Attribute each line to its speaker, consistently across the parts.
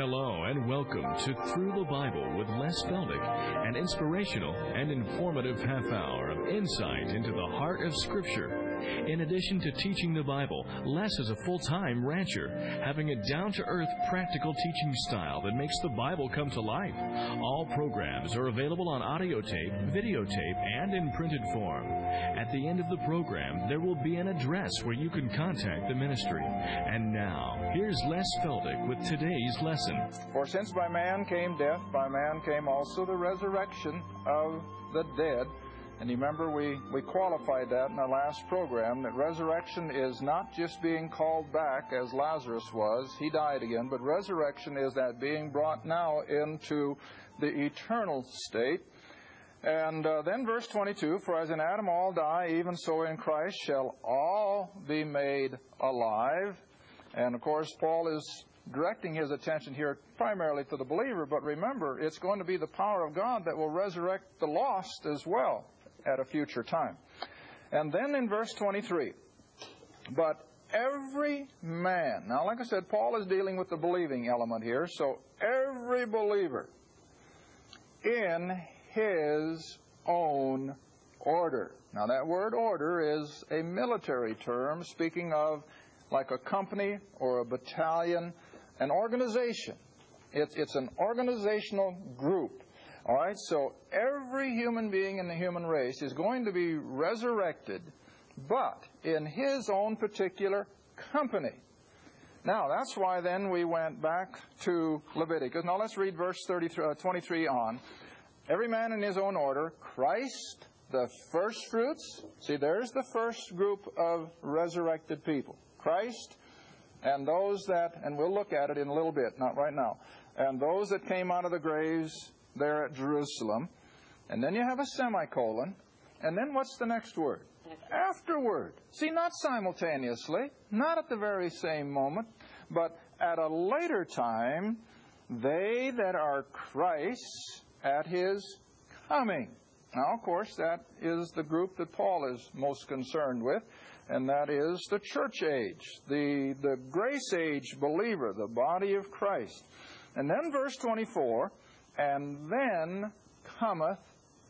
Speaker 1: Hello and welcome to Through the Bible with Les Feldick, an inspirational and informative half hour of insight into the heart of Scripture. In addition to teaching the Bible, Les is a full time rancher, having a down to earth, practical teaching style that makes the Bible come to life. All programs are available on audio tape, videotape, and in printed form. At the end of the program, there will be an address where you can contact the ministry. And now, here's Les Feldick with today's lesson.
Speaker 2: For since by man came death, by man came also the resurrection of the dead. And remember we, we qualified that in our last program that resurrection is not just being called back as Lazarus was, he died again, but resurrection is that being brought now into the eternal state. And uh, then verse 22 For as in Adam all die, even so in Christ shall all be made alive. And of course, Paul is directing his attention here primarily to the believer, but remember, it's going to be the power of God that will resurrect the lost as well at a future time. And then in verse 23, but every man, now like I said, Paul is dealing with the believing element here, so every believer in his own order. Now that word order is a military term speaking of like a company or a battalion, an organization. It's, an organizational group. All right, so every human being in the human race is going to be resurrected, but in his own particular company. Now, that's why then we went back to Leviticus. Now, let's read verse 33, uh, 23 on. Every man in his own order, Christ, the first fruits. See, there's the first group of resurrected people. Christ and those that, and we'll look at it in a little bit, not right now, and those that came out of the graves there at Jerusalem. And then you have a semicolon. And then what's the next word? Afterward. See, not simultaneously, not at the very same moment, but at a later time, they that are Christ's at his coming. Now, of course, that is the group that Paul is most concerned with, and that is the church age, the, the grace age believer, the body of Christ. And then verse 24 and then cometh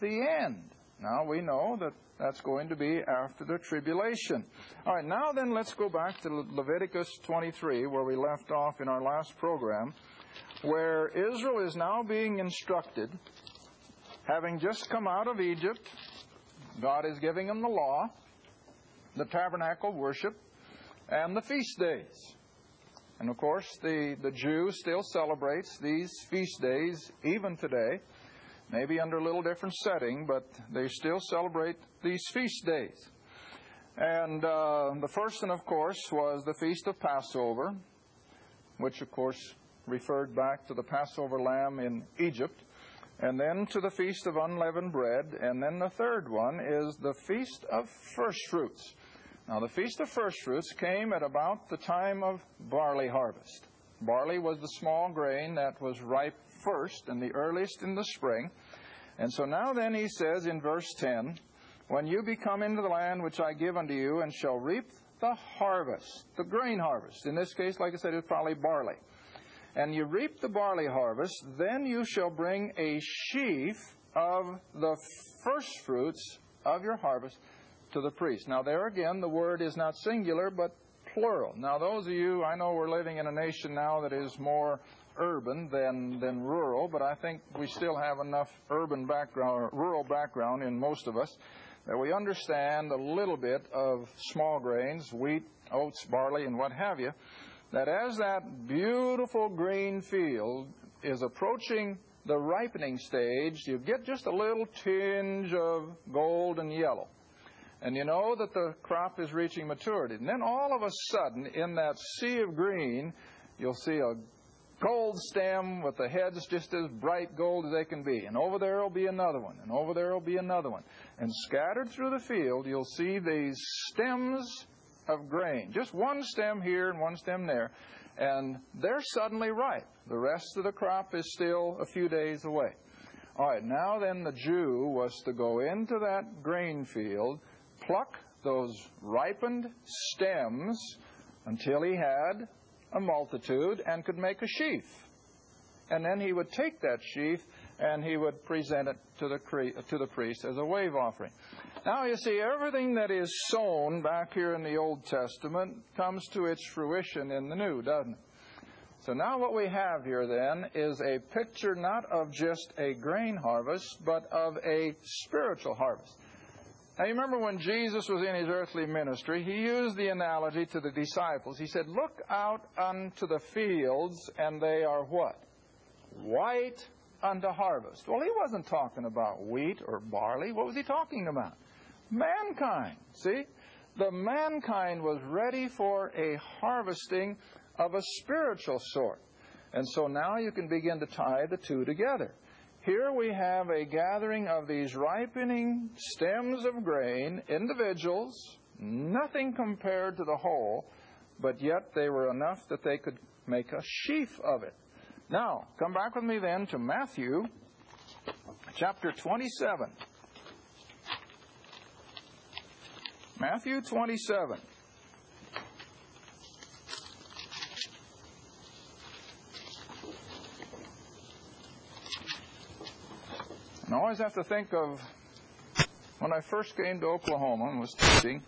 Speaker 2: the end. Now we know that that's going to be after the tribulation. All right, now then let's go back to Leviticus 23, where we left off in our last program, where Israel is now being instructed, having just come out of Egypt. God is giving them the law, the tabernacle worship, and the feast days. And of course, the, the Jew still celebrates these feast days even today, maybe under a little different setting, but they still celebrate these feast days. And uh, the first one, of course, was the Feast of Passover, which, of course, referred back to the Passover lamb in Egypt, and then to the Feast of Unleavened Bread, and then the third one is the Feast of First Fruits. Now, the Feast of First Fruits came at about the time of barley harvest. Barley was the small grain that was ripe first and the earliest in the spring. And so now then he says in verse 10, When you be come into the land which I give unto you, and shall reap the harvest, the grain harvest. In this case, like I said, it's probably barley. And you reap the barley harvest, then you shall bring a sheaf of the first fruits of your harvest to the priest. Now, there again, the word is not singular, but plural. Now, those of you, I know we're living in a nation now that is more urban than, than rural, but I think we still have enough urban background, rural background in most of us that we understand a little bit of small grains, wheat, oats, barley, and what have you, that as that beautiful green field is approaching the ripening stage, you get just a little tinge of gold and yellow and you know that the crop is reaching maturity. And then all of a sudden, in that sea of green, you'll see a gold stem with the heads just as bright gold as they can be. And over there will be another one, and over there will be another one. And scattered through the field, you'll see these stems of grain. Just one stem here and one stem there. And they're suddenly ripe. The rest of the crop is still a few days away. All right, now then the Jew was to go into that grain field, pluck those ripened stems until he had a multitude and could make a sheaf. And then he would take that sheaf and he would present it to the, to the priest as a wave offering. Now, you see, everything that is sown back here in the Old Testament comes to its fruition in the New, doesn't it? So now what we have here then is a picture not of just a grain harvest, but of a spiritual harvest. Now you remember when Jesus was in his earthly ministry, he used the analogy to the disciples. He said, Look out unto the fields, and they are what? White unto harvest. Well, he wasn't talking about wheat or barley. What was he talking about? Mankind. See? The mankind was ready for a harvesting of a spiritual sort. And so now you can begin to tie the two together. Here we have a gathering of these ripening stems of grain, individuals, nothing compared to the whole, but yet they were enough that they could make a sheaf of it. Now, come back with me then to Matthew chapter 27. Matthew 27. And I always have to think of when I first came to Oklahoma and was teaching.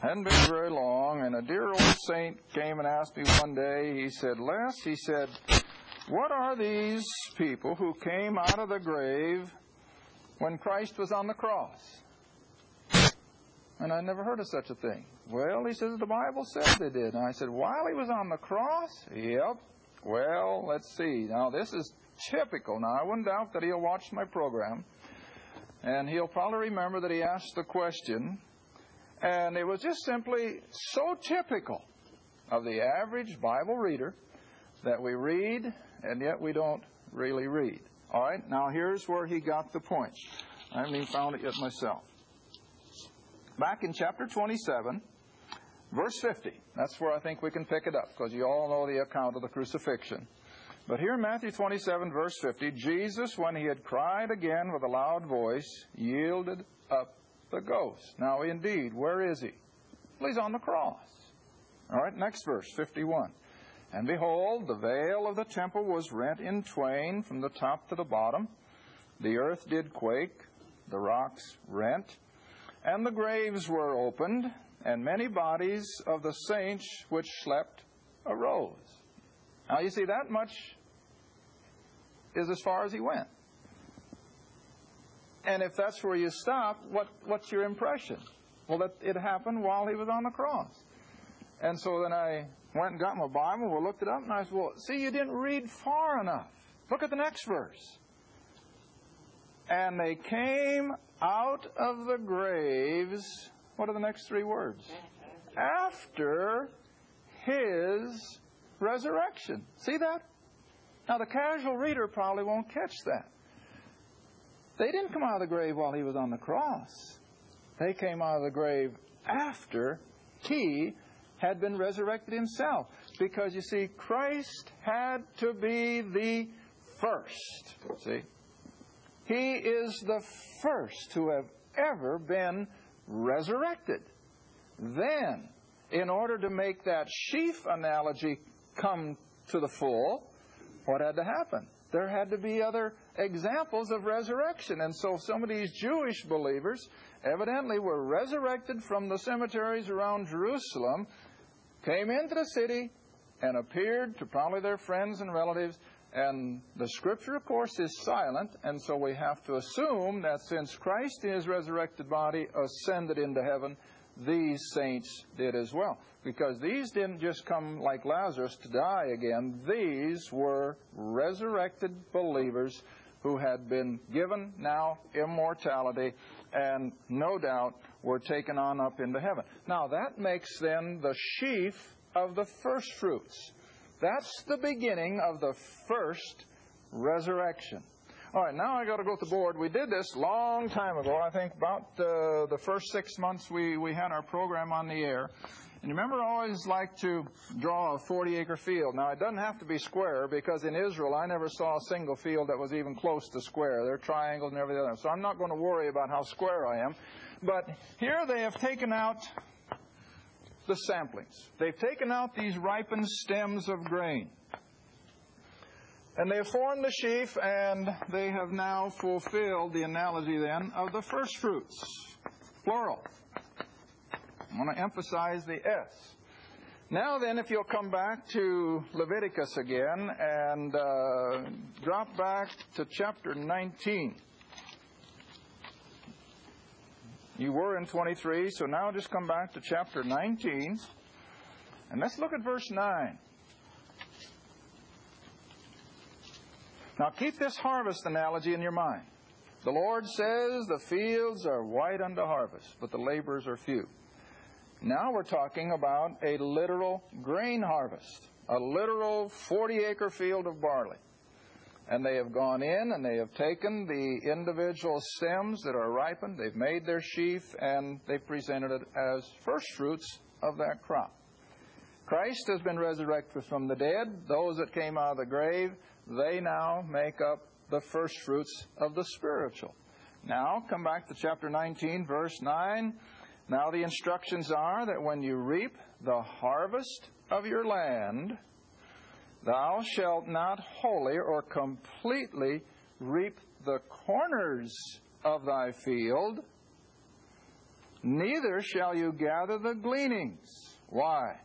Speaker 2: Hadn't been very long, and a dear old saint came and asked me one day. He said, Les, he said, what are these people who came out of the grave when Christ was on the cross? And I never heard of such a thing. Well, he says the Bible says they did. And I said, while he was on the cross? Yep. Well, let's see. Now, this is typical. Now, I wouldn't doubt that he'll watch my program, and he'll probably remember that he asked the question, and it was just simply so typical of the average Bible reader that we read, and yet we don't really read. All right, now here's where he got the point. I haven't even found it yet myself. Back in chapter 27, verse 50, that's where I think we can pick it up, because you all know the account of the crucifixion. But here in Matthew 27, verse 50, Jesus, when he had cried again with a loud voice, yielded up the ghost. Now, indeed, where is he? Well, he's on the cross. All right, next verse, 51. And behold, the veil of the temple was rent in twain from the top to the bottom. The earth did quake, the rocks rent, and the graves were opened, and many bodies of the saints which slept arose. Now, you see, that much is as far as he went. And if that's where you stop, what, what's your impression? Well, that it happened while he was on the cross. And so then I went and got my Bible, we looked it up, and I said, Well, see, you didn't read far enough. Look at the next verse. And they came out of the graves. What are the next three words? After his resurrection. See that? Now, the casual reader probably won't catch that. They didn't come out of the grave while he was on the cross. They came out of the grave after he had been resurrected himself. Because you see, Christ had to be the first. See? He is the first to have ever been resurrected. Then, in order to make that sheaf analogy come to the full, what had to happen? There had to be other examples of resurrection. And so some of these Jewish believers evidently were resurrected from the cemeteries around Jerusalem, came into the city, and appeared to probably their friends and relatives. And the scripture, of course, is silent, and so we have to assume that since Christ in his resurrected body ascended into heaven, these saints did as well. Because these didn't just come like Lazarus to die again, these were resurrected believers who had been given now immortality and no doubt were taken on up into heaven. Now that makes then the sheaf of the first fruits. That's the beginning of the first resurrection. All right, now I got to go to the board. We did this long time ago. I think about uh, the first six months we, we had our program on the air. And you remember, I always like to draw a 40 acre field. Now, it doesn't have to be square because in Israel, I never saw a single field that was even close to square. They're triangles and everything else. So I'm not going to worry about how square I am. But here they have taken out the samplings. They've taken out these ripened stems of grain. And they have formed the sheaf, and they have now fulfilled the analogy then of the first fruits, plural. I want to emphasize the S. Now then, if you'll come back to Leviticus again and uh, drop back to chapter 19. You were in 23, so now just come back to chapter 19. And let's look at verse 9. Now keep this harvest analogy in your mind. The Lord says the fields are white unto harvest, but the laborers are few. Now we're talking about a literal grain harvest, a literal 40 acre field of barley. And they have gone in and they have taken the individual stems that are ripened, they've made their sheaf, and they've presented it as first fruits of that crop. Christ has been resurrected from the dead. Those that came out of the grave, they now make up the first fruits of the spiritual. Now, come back to chapter 19, verse 9. Now the instructions are that when you reap the harvest of your land, thou shalt not wholly or completely reap the corners of thy field, neither shall you gather the gleanings. Why?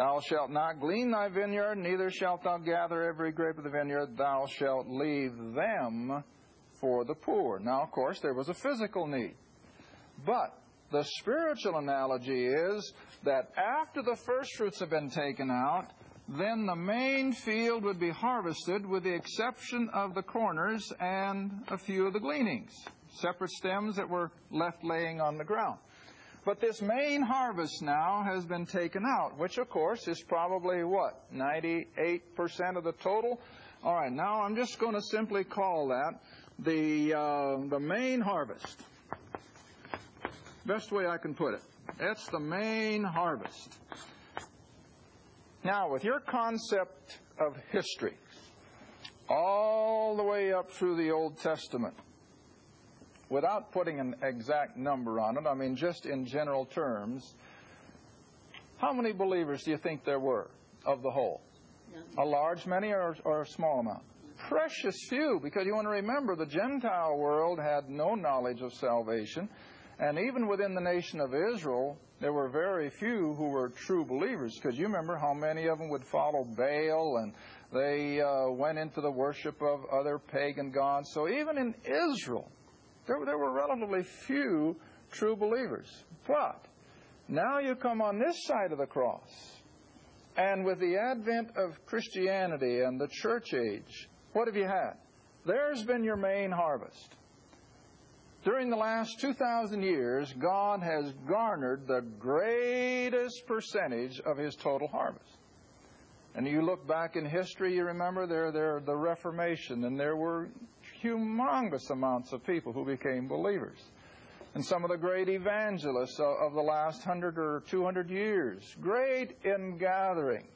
Speaker 2: Thou shalt not glean thy vineyard, neither shalt thou gather every grape of the vineyard, thou shalt leave them for the poor. Now, of course, there was a physical need. But the spiritual analogy is that after the first fruits have been taken out, then the main field would be harvested with the exception of the corners and a few of the gleanings, separate stems that were left laying on the ground. But this main harvest now has been taken out, which of course is probably what? 98% of the total? All right, now I'm just going to simply call that the, uh, the main harvest. Best way I can put it. That's the main harvest. Now, with your concept of history, all the way up through the Old Testament, without putting an exact number on it, I mean just in general terms, how many believers do you think there were of the whole? A large many or, or a small amount? Precious few, because you want to remember the Gentile world had no knowledge of salvation. And even within the nation of Israel, there were very few who were true believers, because you remember how many of them would follow Baal and they uh, went into the worship of other pagan gods. So even in Israel, there, there were relatively few true believers. But now you come on this side of the cross, and with the advent of Christianity and the church age, what have you had? There's been your main harvest. During the last 2,000 years, God has garnered the greatest percentage of His total harvest. And you look back in history, you remember there, there the Reformation, and there were humongous amounts of people who became believers. And some of the great evangelists of the last hundred or two hundred years, great in gathering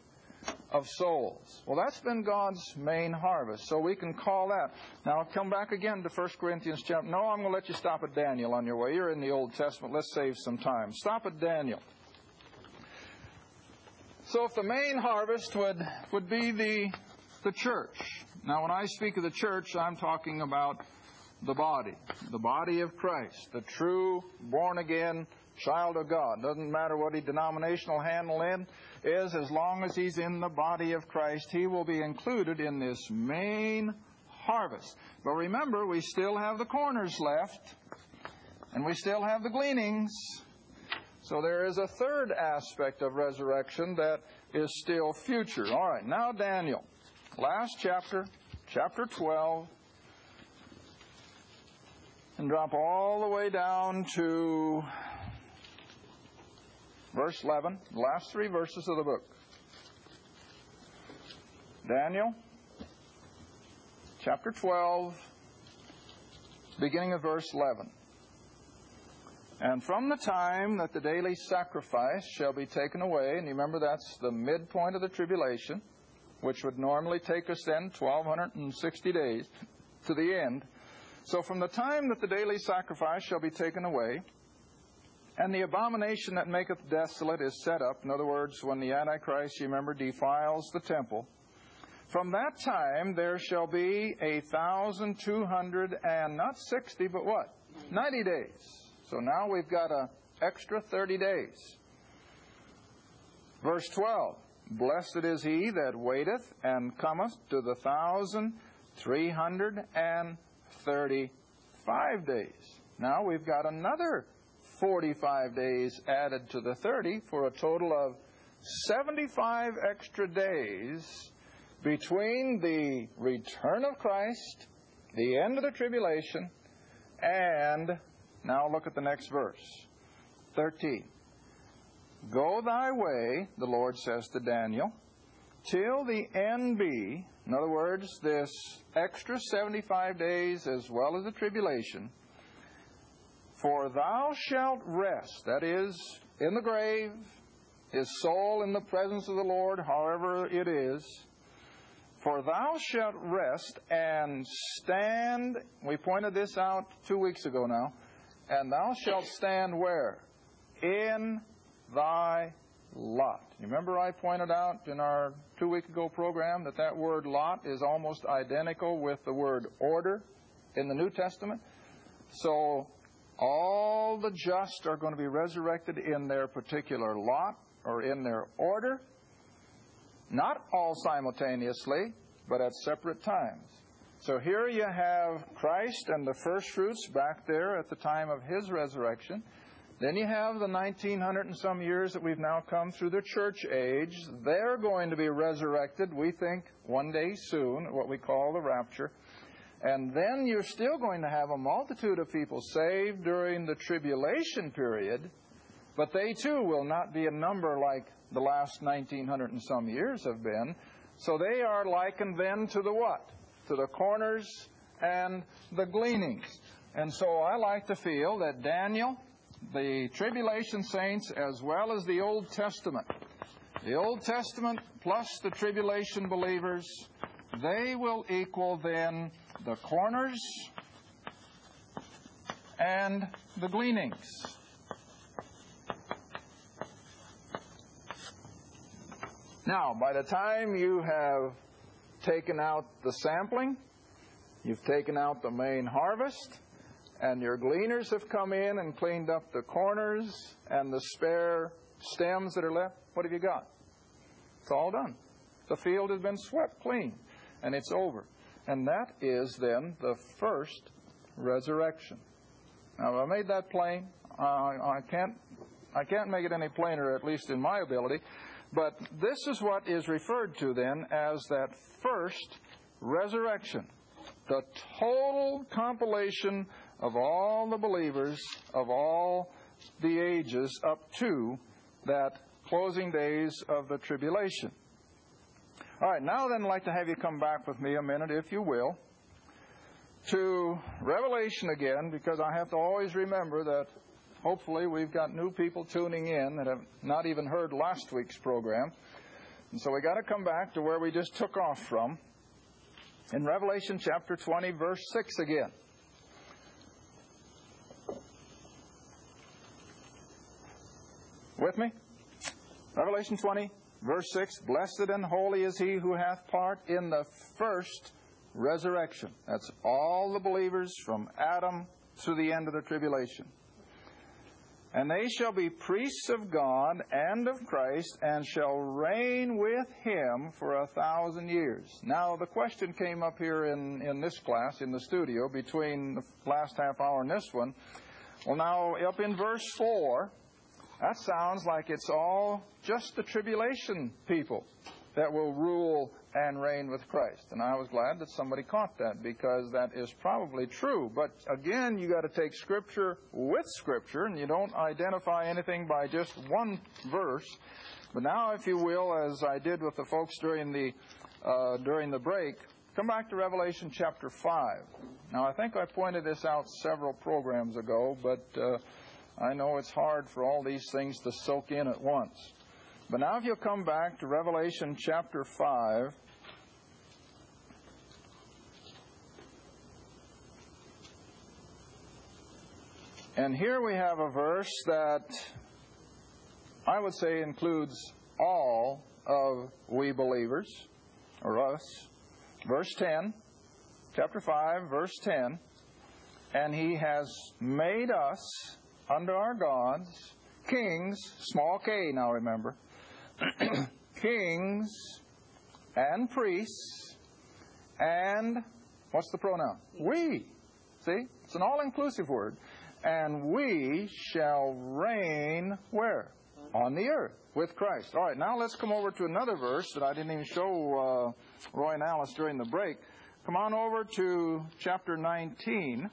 Speaker 2: of souls. Well, that's been God's main harvest, so we can call that. Now, I'll come back again to 1 Corinthians chapter. No, I'm going to let you stop at Daniel on your way. You're in the Old Testament. Let's save some time. Stop at Daniel. So, if the main harvest would would be the the church. Now, when I speak of the church, I'm talking about the body, the body of Christ, the true born again child of God. Doesn't matter what he denominational handle in is, as long as he's in the body of Christ, he will be included in this main harvest. But remember, we still have the corners left, and we still have the gleanings. So there is a third aspect of resurrection that is still future. All right, now Daniel, last chapter, chapter 12 and drop all the way down to verse 11, the last three verses of the book. Daniel, chapter 12, beginning of verse 11. And from the time that the daily sacrifice shall be taken away, and you remember that's the midpoint of the tribulation, which would normally take us then 1260 days to the end. So from the time that the daily sacrifice shall be taken away, and the abomination that maketh desolate is set up, in other words, when the Antichrist, you remember, defiles the temple, from that time there shall be a thousand two hundred and not sixty, but what? Ninety days. So now we've got an extra thirty days. Verse 12 Blessed is he that waiteth and cometh to the thousand three hundred and thirty five days. Now we've got another 45 days added to the 30 for a total of 75 extra days between the return of Christ, the end of the tribulation, and now look at the next verse 13. Go thy way, the Lord says to Daniel, till the end be, in other words, this extra 75 days as well as the tribulation, for thou shalt rest, that is, in the grave, his soul in the presence of the Lord, however it is, for thou shalt rest and stand. We pointed this out two weeks ago now. And thou shalt stand where? In thy lot. You remember I pointed out in our two week ago program that that word lot is almost identical with the word order in the New Testament. So all the just are going to be resurrected in their particular lot or in their order. Not all simultaneously, but at separate times. So here you have Christ and the first fruits back there at the time of his resurrection. Then you have the 1900 and some years that we've now come through the church age. They're going to be resurrected, we think, one day soon, what we call the rapture. And then you're still going to have a multitude of people saved during the tribulation period, but they too will not be a number like the last 1900 and some years have been. So they are likened then to the what? To the corners and the gleanings. And so I like to feel that Daniel, the tribulation saints, as well as the Old Testament, the Old Testament plus the tribulation believers, they will equal then the corners and the gleanings. Now, by the time you have taken out the sampling, you've taken out the main harvest, and your gleaners have come in and cleaned up the corners and the spare stems that are left, what have you got? It's all done. The field has been swept clean, and it's over. And that is then the first resurrection. Now, I made that plain. Uh, I can't, I can't make it any plainer, at least in my ability. But this is what is referred to then as that first resurrection. The total compilation of all the believers of all the ages up to that closing days of the tribulation. All right, now then, I'd like to have you come back with me a minute, if you will, to Revelation again, because I have to always remember that hopefully we've got new people tuning in that have not even heard last week's program. And so we got to come back to where we just took off from in Revelation chapter 20, verse 6 again. With me? Revelation 20, verse 6 Blessed and holy is he who hath part in the first resurrection. That's all the believers from Adam to the end of the tribulation. And they shall be priests of God and of Christ, and shall reign with him for a thousand years. Now, the question came up here in, in this class, in the studio, between the last half hour and this one. Well, now, up in verse 4, that sounds like it's all just the tribulation people that will rule and reign with Christ. And I was glad that somebody caught that because that is probably true. But again, you got to take Scripture with Scripture, and you don't identify anything by just one verse. But now, if you will, as I did with the folks during the uh, during the break, come back to Revelation chapter five. Now, I think I pointed this out several programs ago, but uh, I know it's hard for all these things to soak in at once. But now, if you'll come back to Revelation chapter 5. And here we have a verse that I would say includes all of we believers, or us. Verse 10, chapter 5, verse 10. And he has made us under our gods kings, small k now remember, kings and priests, and what's the pronoun? We. See? It's an all inclusive word. And we shall reign where? On the earth with Christ. All right, now let's come over to another verse that I didn't even show uh, Roy and Alice during the break. Come on over to chapter 19.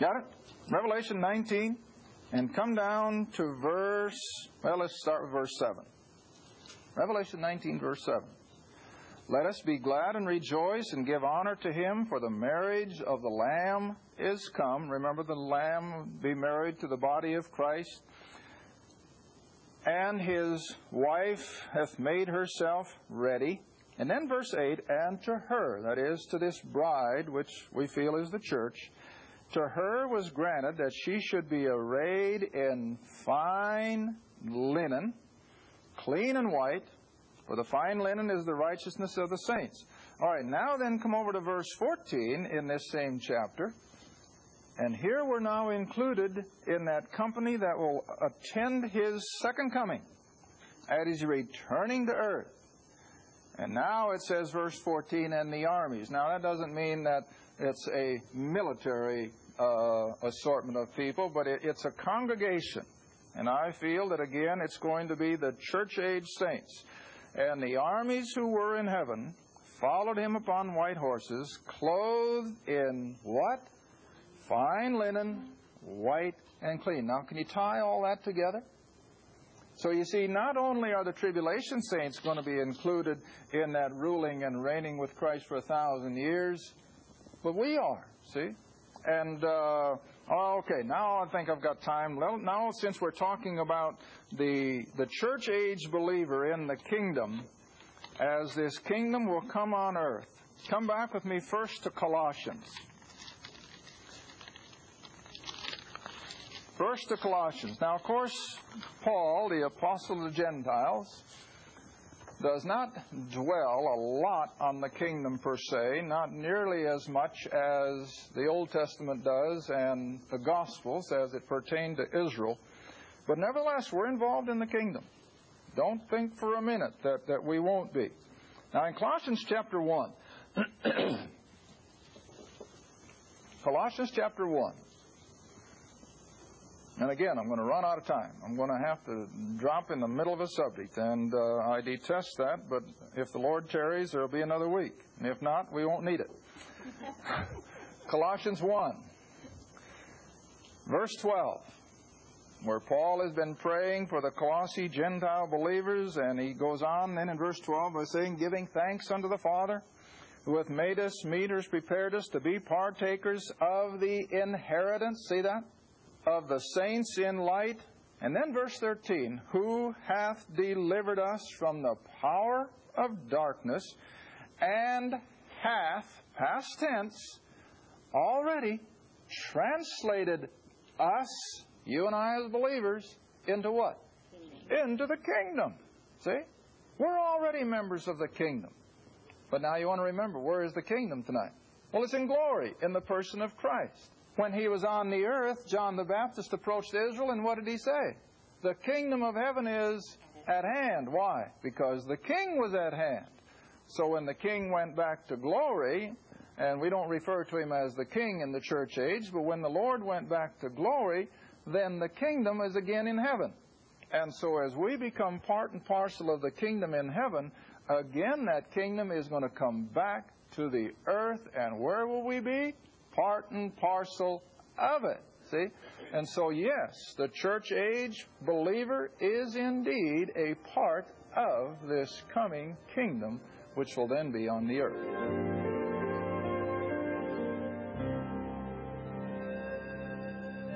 Speaker 2: Got it? Revelation 19, and come down to verse, well, let's start with verse 7. Revelation 19, verse 7. Let us be glad and rejoice and give honor to him, for the marriage of the Lamb is come. Remember, the Lamb be married to the body of Christ. And his wife hath made herself ready. And then verse 8, and to her, that is, to this bride, which we feel is the church, to her was granted that she should be arrayed in fine linen, clean and white, for the fine linen is the righteousness of the saints. All right, now then come over to verse 14 in this same chapter. And here we're now included in that company that will attend his second coming, at his returning to earth. And now it says, verse 14, and the armies. Now that doesn't mean that it's a military uh, assortment of people, but it, it's a congregation. And I feel that again it's going to be the church age saints. And the armies who were in heaven followed him upon white horses, clothed in what? Fine linen, white and clean. Now, can you tie all that together? So you see, not only are the tribulation saints going to be included in that ruling and reigning with Christ for a thousand years, but we are, see? And, uh, oh, okay, now I think I've got time. Now, since we're talking about the, the church age believer in the kingdom, as this kingdom will come on earth, come back with me first to Colossians. First to Colossians. Now, of course, Paul, the apostle of the Gentiles, does not dwell a lot on the kingdom per se, not nearly as much as the Old Testament does and the Gospels as it pertained to Israel. But nevertheless, we're involved in the kingdom. Don't think for a minute that, that we won't be. Now, in Colossians chapter 1, Colossians chapter 1, and again, I'm going to run out of time. I'm going to have to drop in the middle of a subject, and uh, I detest that, but if the Lord tarries, there'll be another week. And if not, we won't need it. Colossians 1, verse 12, where Paul has been praying for the Colossi Gentile believers, and he goes on then in verse 12 by saying, Giving thanks unto the Father who hath made us meters, prepared us to be partakers of the inheritance. See that? Of the saints in light. And then verse 13, who hath delivered us from the power of darkness and hath, past tense, already translated us, you and I as believers, into what? Into the kingdom. See? We're already members of the kingdom. But now you want to remember, where is the kingdom tonight? Well, it's in glory, in the person of Christ. When he was on the earth, John the Baptist approached Israel, and what did he say? The kingdom of heaven is at hand. Why? Because the king was at hand. So when the king went back to glory, and we don't refer to him as the king in the church age, but when the Lord went back to glory, then the kingdom is again in heaven. And so as we become part and parcel of the kingdom in heaven, again that kingdom is going to come back to the earth, and where will we be? Part and parcel of it. See? And so, yes, the church age believer is indeed a part of this coming kingdom, which will then be on the earth.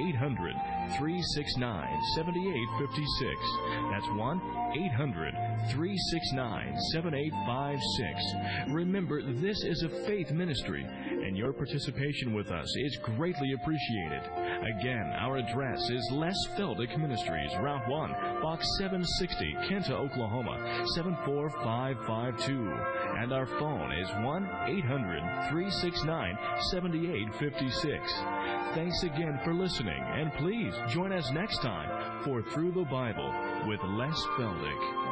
Speaker 1: 800 369 7856. That's 1 800 369 7856. Remember, this is a faith ministry, and your participation with us is greatly appreciated. Again, our address is Les Feldick Ministries, Route 1, Box 760, Kinta, Oklahoma 74552. And our phone is 1 800 369 7856. Thanks again for listening, and please join us next time for Through the Bible with Les Feldick.